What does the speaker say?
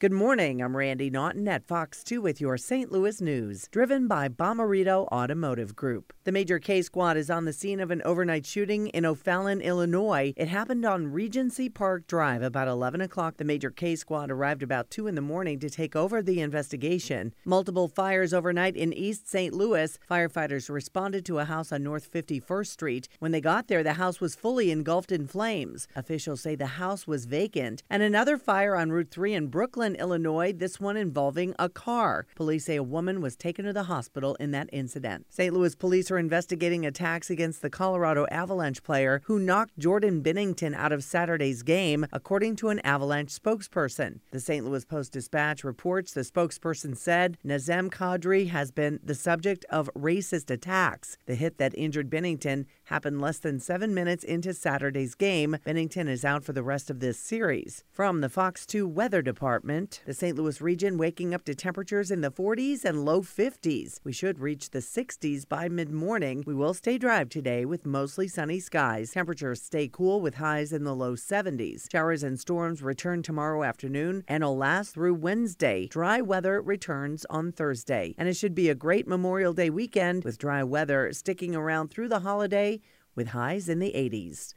Good morning. I'm Randi Naughton at Fox 2 with your St. Louis news, driven by Bommarito Automotive Group. The major Case Squad is on the scene of an overnight shooting in O'Fallon, Illinois. It happened on Regency Park Drive about 11 o'clock. The major Case Squad arrived about 2 in the morning to take over the investigation. Multiple fires overnight in East St. Louis. Firefighters responded to a house on North 51st Street. When they got there, the house was fully engulfed in flames. Officials say the house was vacant. And another fire on Route 3 in Brooklyn, Illinois, this one involving a car. Police say a woman was taken to the hospital in that incident. St. Louis police are investigating attacks against the Colorado Avalanche player who knocked Jordan Binnington out of Saturday's game, according to an Avalanche spokesperson. The St. Louis Post Dispatch reports the spokesperson said Nazem Kadri has been the subject of racist attacks. The hit that injured Binnington happened less than seven minutes into Saturday's game. Binnington is out for the rest of this series. From the Fox 2 Weather Department, the St. Louis region waking up to temperatures in the 40s and low 50s. We should reach the 60s by mid morning. We will stay dry today with mostly sunny skies. Temperatures stay cool with highs in the low 70s. Showers and storms return tomorrow afternoon and will last through Wednesday. Dry weather returns on Thursday. And it should be a great Memorial Day weekend with dry weather sticking around through the holiday with highs in the 80s.